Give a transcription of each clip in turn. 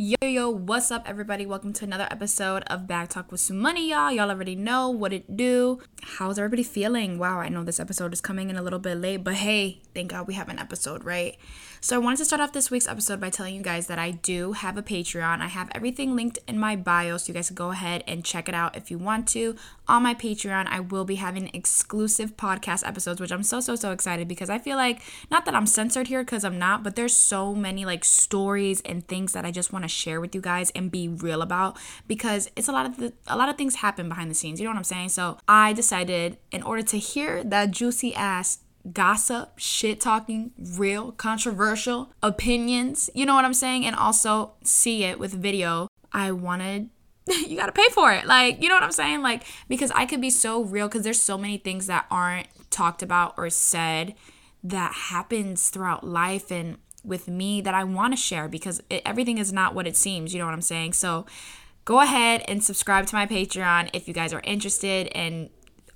Yo, yo, what's up, everybody? Welcome to another episode of Bag Talk with some money, y'all. Y'all already know what it do. How's everybody feeling? Wow, I know this episode is coming in a little bit late, but hey, thank God we have an episode, right? So I wanted to start off this week's episode by telling you guys that I do have a Patreon. I have everything linked in my bio, so you guys can go ahead and check it out if you want to. On my Patreon, I will be having exclusive podcast episodes, which I'm so so so excited because I feel like not that I'm censored here because I'm not, but there's so many like stories and things that I just want to share with you guys and be real about because it's a lot of the, a lot of things happen behind the scenes. You know what I'm saying? So I decided in order to hear that juicy ass gossip, shit talking, real, controversial opinions. You know what I'm saying? And also see it with video. I wanted you got to pay for it. Like, you know what I'm saying? Like because I could be so real cuz there's so many things that aren't talked about or said that happens throughout life and with me that I want to share because it, everything is not what it seems, you know what I'm saying? So go ahead and subscribe to my Patreon if you guys are interested and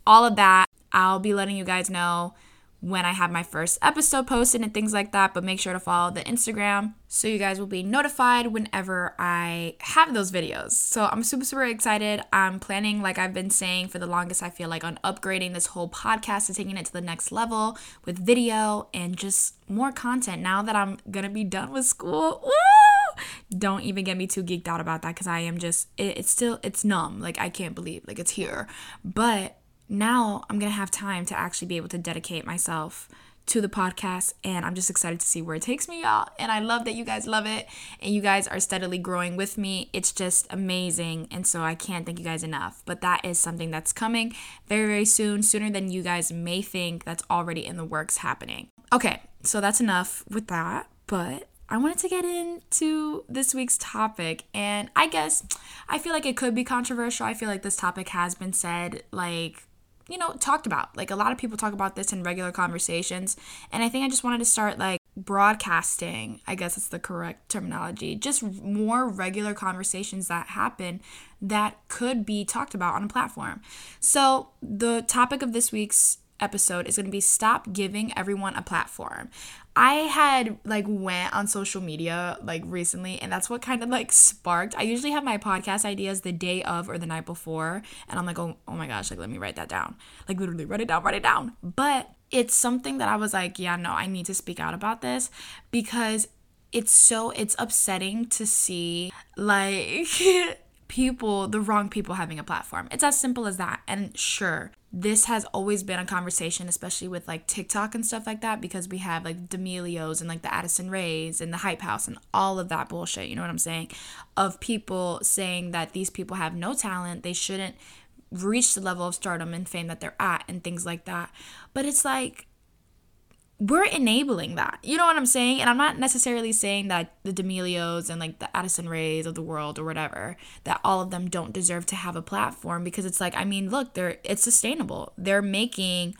all of that. I'll be letting you guys know when I have my first episode posted and things like that. But make sure to follow the Instagram so you guys will be notified whenever I have those videos. So I'm super, super excited. I'm planning, like I've been saying for the longest, I feel like on upgrading this whole podcast and taking it to the next level with video and just more content now that I'm gonna be done with school. Woo! Don't even get me too geeked out about that because I am just, it, it's still, it's numb. Like I can't believe, like it's here. But now I'm going to have time to actually be able to dedicate myself to the podcast and I'm just excited to see where it takes me y'all. And I love that you guys love it and you guys are steadily growing with me. It's just amazing and so I can't thank you guys enough. But that is something that's coming very very soon sooner than you guys may think that's already in the works happening. Okay so that's enough with that but I wanted to get into this week's topic, and I guess I feel like it could be controversial. I feel like this topic has been said like you know, talked about. Like a lot of people talk about this in regular conversations. And I think I just wanted to start like broadcasting, I guess it's the correct terminology, just more regular conversations that happen that could be talked about on a platform. So, the topic of this week's episode is going to be stop giving everyone a platform. I had like went on social media like recently and that's what kind of like sparked. I usually have my podcast ideas the day of or the night before and I'm like, "Oh, oh my gosh, like let me write that down." Like literally write it down, write it down. But it's something that I was like, "Yeah, no, I need to speak out about this because it's so it's upsetting to see like people, the wrong people having a platform. It's as simple as that. And sure, this has always been a conversation, especially with like TikTok and stuff like that, because we have like D'Amelios and like the Addison Raes and the Hype House and all of that bullshit, you know what I'm saying? Of people saying that these people have no talent, they shouldn't reach the level of stardom and fame that they're at and things like that. But it's like, we're enabling that. You know what I'm saying? And I'm not necessarily saying that the D'Amelios and like the Addison Raes of the world or whatever, that all of them don't deserve to have a platform because it's like, I mean, look, they're it's sustainable. They're making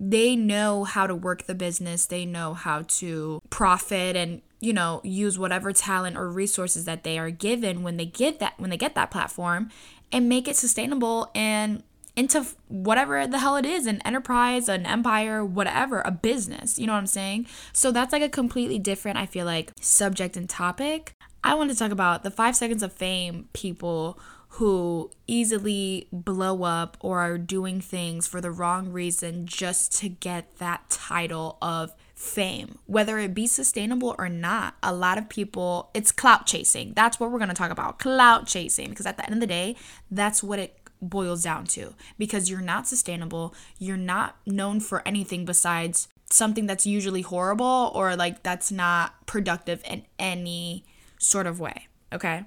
they know how to work the business. They know how to profit and, you know, use whatever talent or resources that they are given when they get that when they get that platform and make it sustainable and into whatever the hell it is an enterprise, an empire, whatever, a business. You know what I'm saying? So that's like a completely different, I feel like, subject and topic. I want to talk about the five seconds of fame people who easily blow up or are doing things for the wrong reason just to get that title of fame, whether it be sustainable or not. A lot of people, it's clout chasing. That's what we're going to talk about clout chasing because at the end of the day, that's what it boils down to because you're not sustainable. You're not known for anything besides something that's usually horrible or like that's not productive in any sort of way. Okay.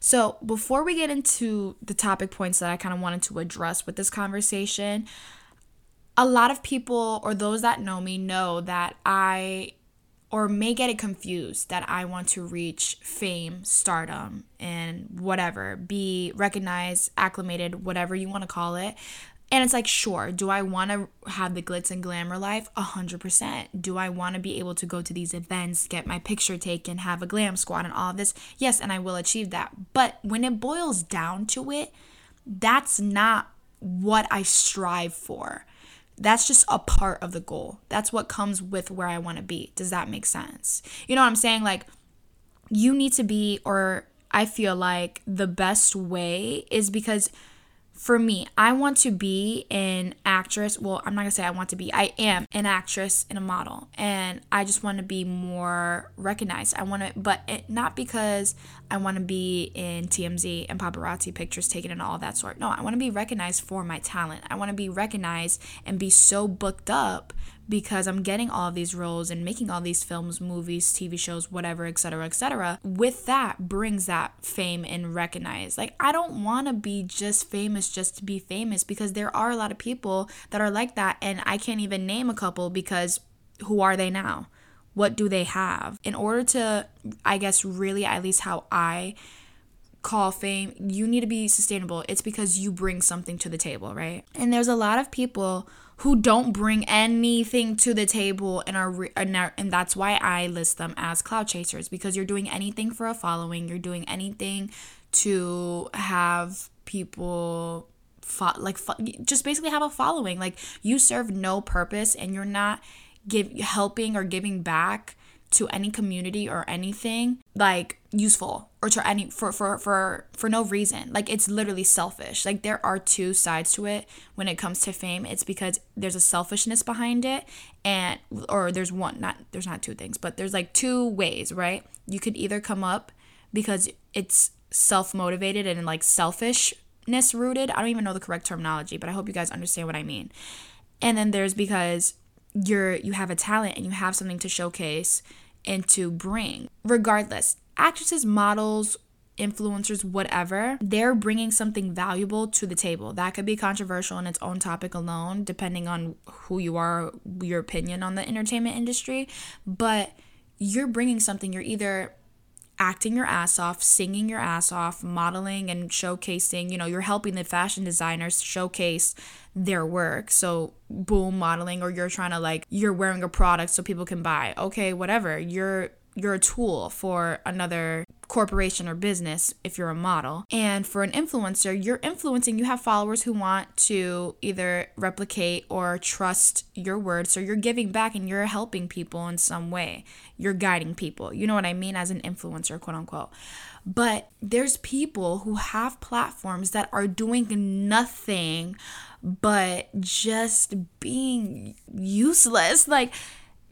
So before we get into the topic points that I kind of wanted to address with this conversation, a lot of people or those that know me know that I or may get it confused that I want to reach fame, stardom, and whatever, be recognized, acclimated, whatever you want to call it. And it's like, sure, do I want to have the glitz and glamour life? A hundred percent. Do I want to be able to go to these events, get my picture taken, have a glam squad, and all of this? Yes, and I will achieve that. But when it boils down to it, that's not what I strive for that's just a part of the goal. That's what comes with where I want to be. Does that make sense? You know what I'm saying? Like, you need to be, or I feel like the best way is because for me, I want to be an actress. Well, I'm not gonna say I want to be, I am an actress and a model. And I just wanna be more recognized. I wanna, but it, not because I wanna be in TMZ and paparazzi pictures taken and all that sort. No, I wanna be recognized for my talent. I wanna be recognized and be so booked up because I'm getting all these roles and making all these films, movies, TV shows, whatever, etc., etc. With that brings that fame and recognize. Like I don't want to be just famous just to be famous because there are a lot of people that are like that and I can't even name a couple because who are they now? What do they have? In order to I guess really at least how I call fame, you need to be sustainable. It's because you bring something to the table, right? And there's a lot of people who don't bring anything to the table and are, and, are, and that's why I list them as clout chasers because you're doing anything for a following, you're doing anything to have people fo- like fo- just basically have a following. Like you serve no purpose and you're not give helping or giving back to any community or anything like useful or to any for for for for no reason. Like it's literally selfish. Like there are two sides to it when it comes to fame. It's because there's a selfishness behind it and or there's one not there's not two things but there's like two ways right? You could either come up because it's self-motivated and like selfishness rooted. I don't even know the correct terminology but i hope you guys understand what i mean. And then there's because you're you have a talent and you have something to showcase and to bring. Regardless, actresses, models, influencers, whatever, they're bringing something valuable to the table. That could be controversial in its own topic alone, depending on who you are, your opinion on the entertainment industry. But you're bringing something, you're either acting your ass off, singing your ass off, modeling and showcasing, you know, you're helping the fashion designers showcase their work. So, boom, modeling or you're trying to like you're wearing a product so people can buy. Okay, whatever. You're you're a tool for another corporation or business if you're a model. And for an influencer, you're influencing, you have followers who want to either replicate or trust your words. So you're giving back and you're helping people in some way. You're guiding people. You know what I mean? As an influencer, quote unquote. But there's people who have platforms that are doing nothing but just being useless. Like,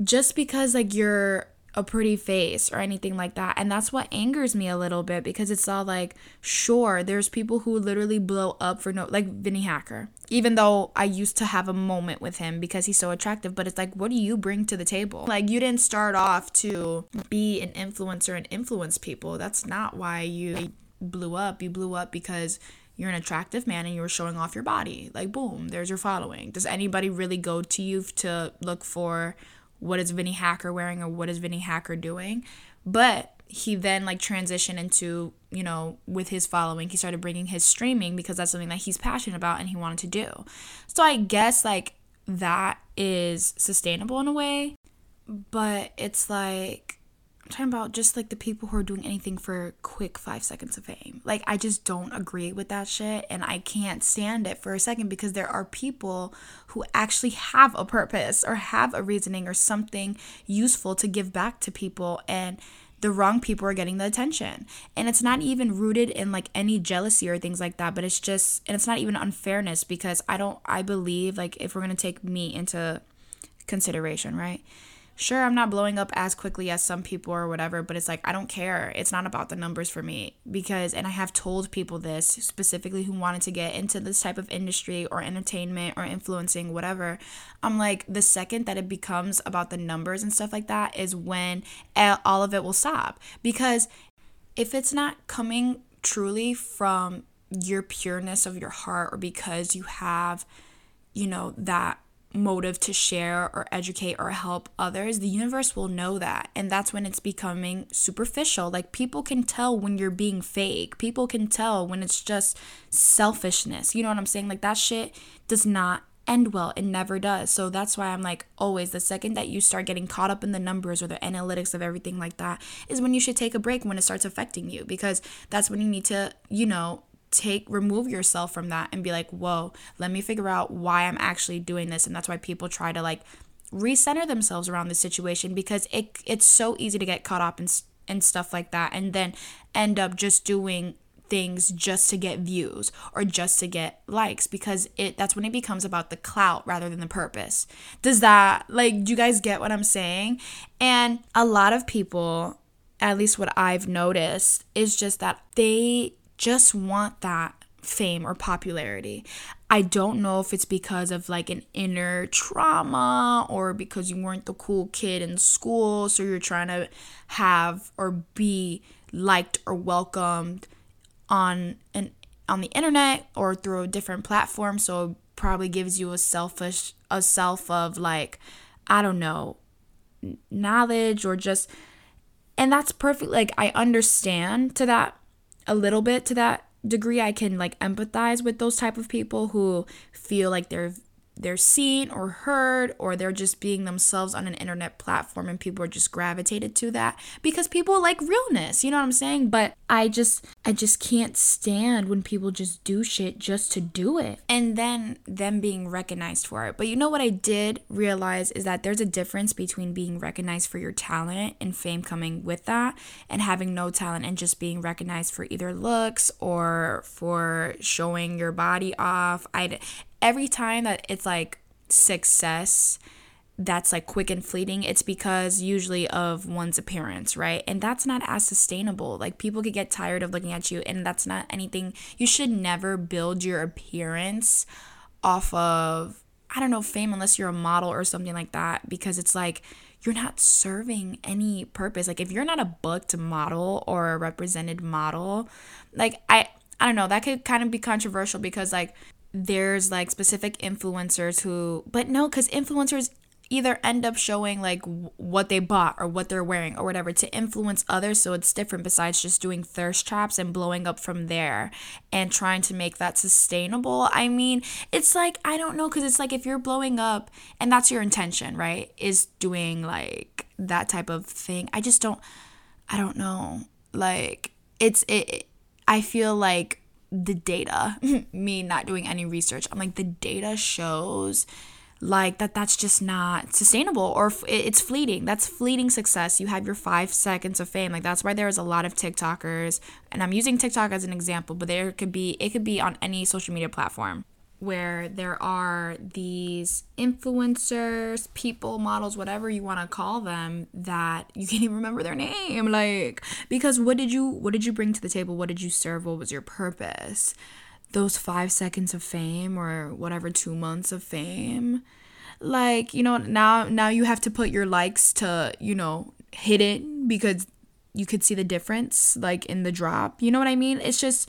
just because like you're a pretty face or anything like that. And that's what angers me a little bit because it's all like, sure, there's people who literally blow up for no, like Vinnie Hacker. Even though I used to have a moment with him because he's so attractive, but it's like, what do you bring to the table? Like, you didn't start off to be an influencer and influence people. That's not why you blew up. You blew up because you're an attractive man and you were showing off your body. Like, boom, there's your following. Does anybody really go to you to look for what is Vinnie Hacker wearing or what is Vinnie Hacker doing. But he then like transitioned into, you know, with his following, he started bringing his streaming because that's something that he's passionate about and he wanted to do. So I guess like that is sustainable in a way, but it's like talking about just like the people who are doing anything for quick five seconds of fame. Like, I just don't agree with that shit. And I can't stand it for a second because there are people who actually have a purpose or have a reasoning or something useful to give back to people. And the wrong people are getting the attention. And it's not even rooted in like any jealousy or things like that, but it's just, and it's not even unfairness because I don't, I believe like if we're going to take me into consideration, right? Sure i'm not blowing up as quickly as some people or whatever but it's like i don't care. It's not about the numbers for me because and i have told people this specifically who wanted to get into this type of industry or entertainment or influencing whatever. I'm like the second that it becomes about the numbers and stuff like that is when all of it will stop because if it's not coming truly from your pureness of your heart or because you have you know that motive to share or educate or help others, the universe will know that. And that's when it's becoming superficial. Like people can tell when you're being fake. People can tell when it's just selfishness. You know what I'm saying? Like that shit does not end well. It never does. So that's why I'm like, always, the second that you start getting caught up in the numbers or the analytics of everything like that is when you should take a break when it starts affecting you because that's when you need to, you know, take remove yourself from that and be like whoa let me figure out why i'm actually doing this and that's why people try to like recenter themselves around the situation because it it's so easy to get caught up in and stuff like that and then end up just doing things just to get views or just to get likes because it that's when it becomes about the clout rather than the purpose. Does that like do you guys get what I'm saying? And a lot of people, at least what I've noticed, is just that they just want that fame or popularity. I don't know if it's because of like an inner trauma or because you weren't the cool kid in school, so you're trying to have or be liked or welcomed on an on the internet or through a different platform, so probably gives you a selfish a self of like I don't know knowledge or just and that's perfect like I understand to that a little bit to that degree I can like empathize with those type of people who feel like they're they're seen or heard or they're just being themselves on an internet platform and people are just gravitated to that because people like realness you know what i'm saying? But i just i just can't stand when people just do shit just to do it. And then them being recognized for it. But you know what i did realize is that there's a difference between being recognized for your talent and fame coming with that and having no talent and just being recognized for either looks or for showing your body off. I every time that it's like success that's like quick and fleeting, it's because usually of one's appearance, right? And that's not as sustainable. Like people could get tired of looking at you, and that's not anything. You should never build your appearance off of, I don't know, fame unless you're a model or something like that, because it's like you're not serving any purpose. Like if you're not a booked model or a represented model, like I, I don't know, that could kind of be controversial because like there's like specific influencers who but no because influencers either end up showing like what they bought or what they're wearing or whatever to influence others so it's different besides just doing thirst traps and blowing up from there and trying to make that sustainable. I mean it's like i don't know because it's like if you're blowing up and that's your intention right is doing like that type of thing i just don't i don't know. Like it's it i feel like the data, me not doing any research, I'm like, the data shows like that that's just not sustainable or it's fleeting. That's fleeting success. You have your five seconds of fame. Like that's why there's a lot of tiktokers and i'm using tiktok as an example but there could be it could be on any social media platform where there are these influencers, people, models, whatever you want to call them that you can't even remember their name like because what did you what did you bring to the table? What did you serve? What was your purpose? Those 5 seconds of fame or whatever 2 months of fame. Like, you know, now now you have to put your likes to, you know, hidden because you could see the difference like in the drop. You know what I mean? It's just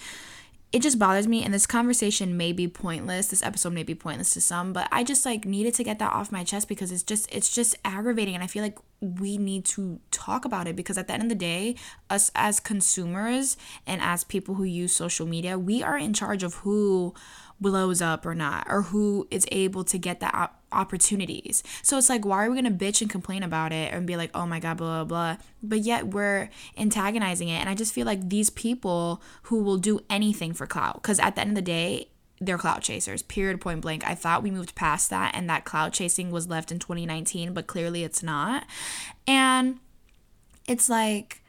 it just bothers me and this conversation may be pointless. This episode may be pointless to some but i just like needed to get that off my chest because it's just it's just aggravating and i feel like we need to talk about it because at the end of the day us as consumers and as people who use social media we are in charge of who blows up or not or who is able to get that opportunities. So it's like, why are we gonna bitch and complain about it and be like, oh my god, blah blah blah, but yet we're antagonizing it. And I just feel like these people who will do anything for clout, because at the end of the day, they're clout chasers. Period. Point blank. I thought we moved past that and that clout chasing was left in 2019, but clearly it's not. And it's like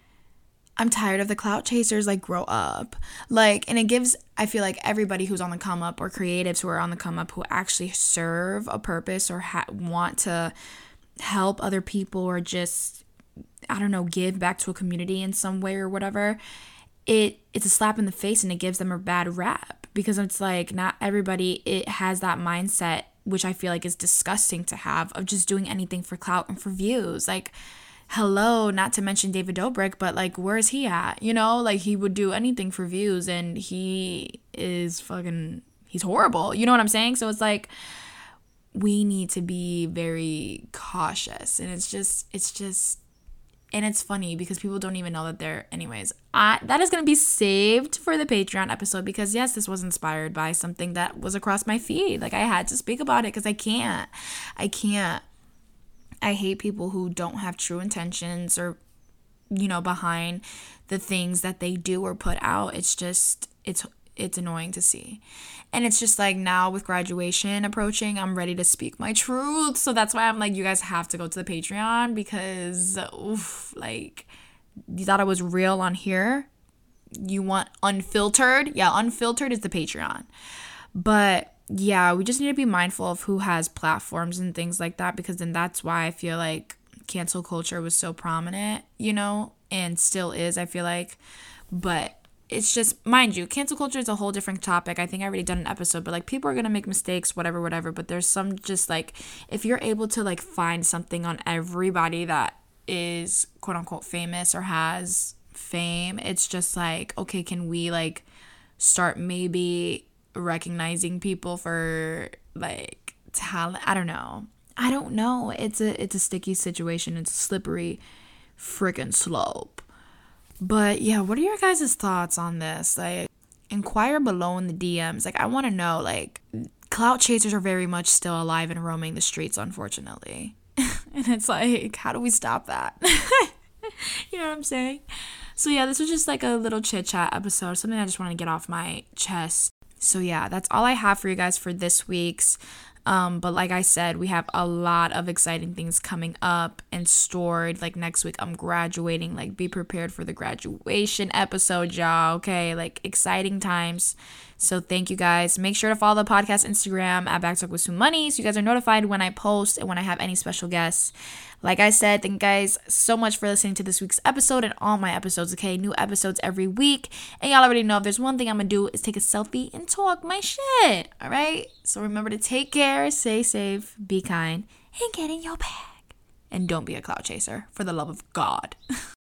I'm tired of the clout chasers, like, grow up. Like, and it gives, I feel like everybody who's on the come up or creatives who are on the come up who actually serve a purpose or ha- want to help other people or just, I don't know, give back to a community in some way or whatever, it it's a slap in the face and it gives them a bad rap because it's like not everybody it has that mindset which I feel like is disgusting to have of just doing anything for clout and for views. Like hello, not to mention David Dobrik, but like, where's he at? You know, like he would do anything for views and he is fucking, he's horrible. You know what I'm saying? So it's like, we need to be very cautious. And it's just, it's just, and it's funny because people don't even know that they're, anyways. I, that is going to be saved for the Patreon episode because, yes, this was inspired by something that was across my feed. Like, I had to speak about it because I can't. I can't I hate people who don't have true intentions or, you know, behind the things that they do or put out. It's just, it's, it's annoying to see. And it's just like now with graduation approaching, I'm ready to speak my truth. So that's why I'm like, you guys have to go to the Patreon because, oof, like, you thought it was real on here, you want unfiltered. Yeah, unfiltered is the Patreon. But yeah, we just need to be mindful of who has platforms and things like that because then that's why I feel like cancel culture was so prominent, you know, and still is, I feel like. But it's just mind you cancel culture is a whole different topic i think i already done an episode but like people are gonna make mistakes whatever whatever but there's some just like if you're able to like find something on everybody that is quote unquote famous or has fame it's just like okay can we like start maybe recognizing people for like talent i don't know i don't know it's a it's a sticky situation it's a slippery freaking slope but yeah, what are your guys' thoughts on this? Like, inquire below in the DMs. Like, I want to know, like, clout chasers are very much still alive and roaming the streets, unfortunately. and it's like, how do we stop that? you know what I'm saying? So, yeah, this was just like a little chit chat episode, something I just want to get off my chest. So, yeah, that's all I have for you guys for this week's um, but like I said, we have a lot of exciting things coming up and stored. Like next week, I'm graduating. Like, be prepared for the graduation episode, y'all. Okay, like exciting times. So thank you guys. Make sure to follow the podcast Instagram at Bag Talk with Some Money so you guys are notified when I post and when I have any special guests. Like I said, thank you guys so much for listening to this week's episode and all my episodes, okay? New episodes every week. And y'all already know if there's one thing I'm gonna do is take a selfie and talk my shit. All right? So remember to take care, stay safe, be kind, and get in your bag. And don't be a clout chaser for the love of God.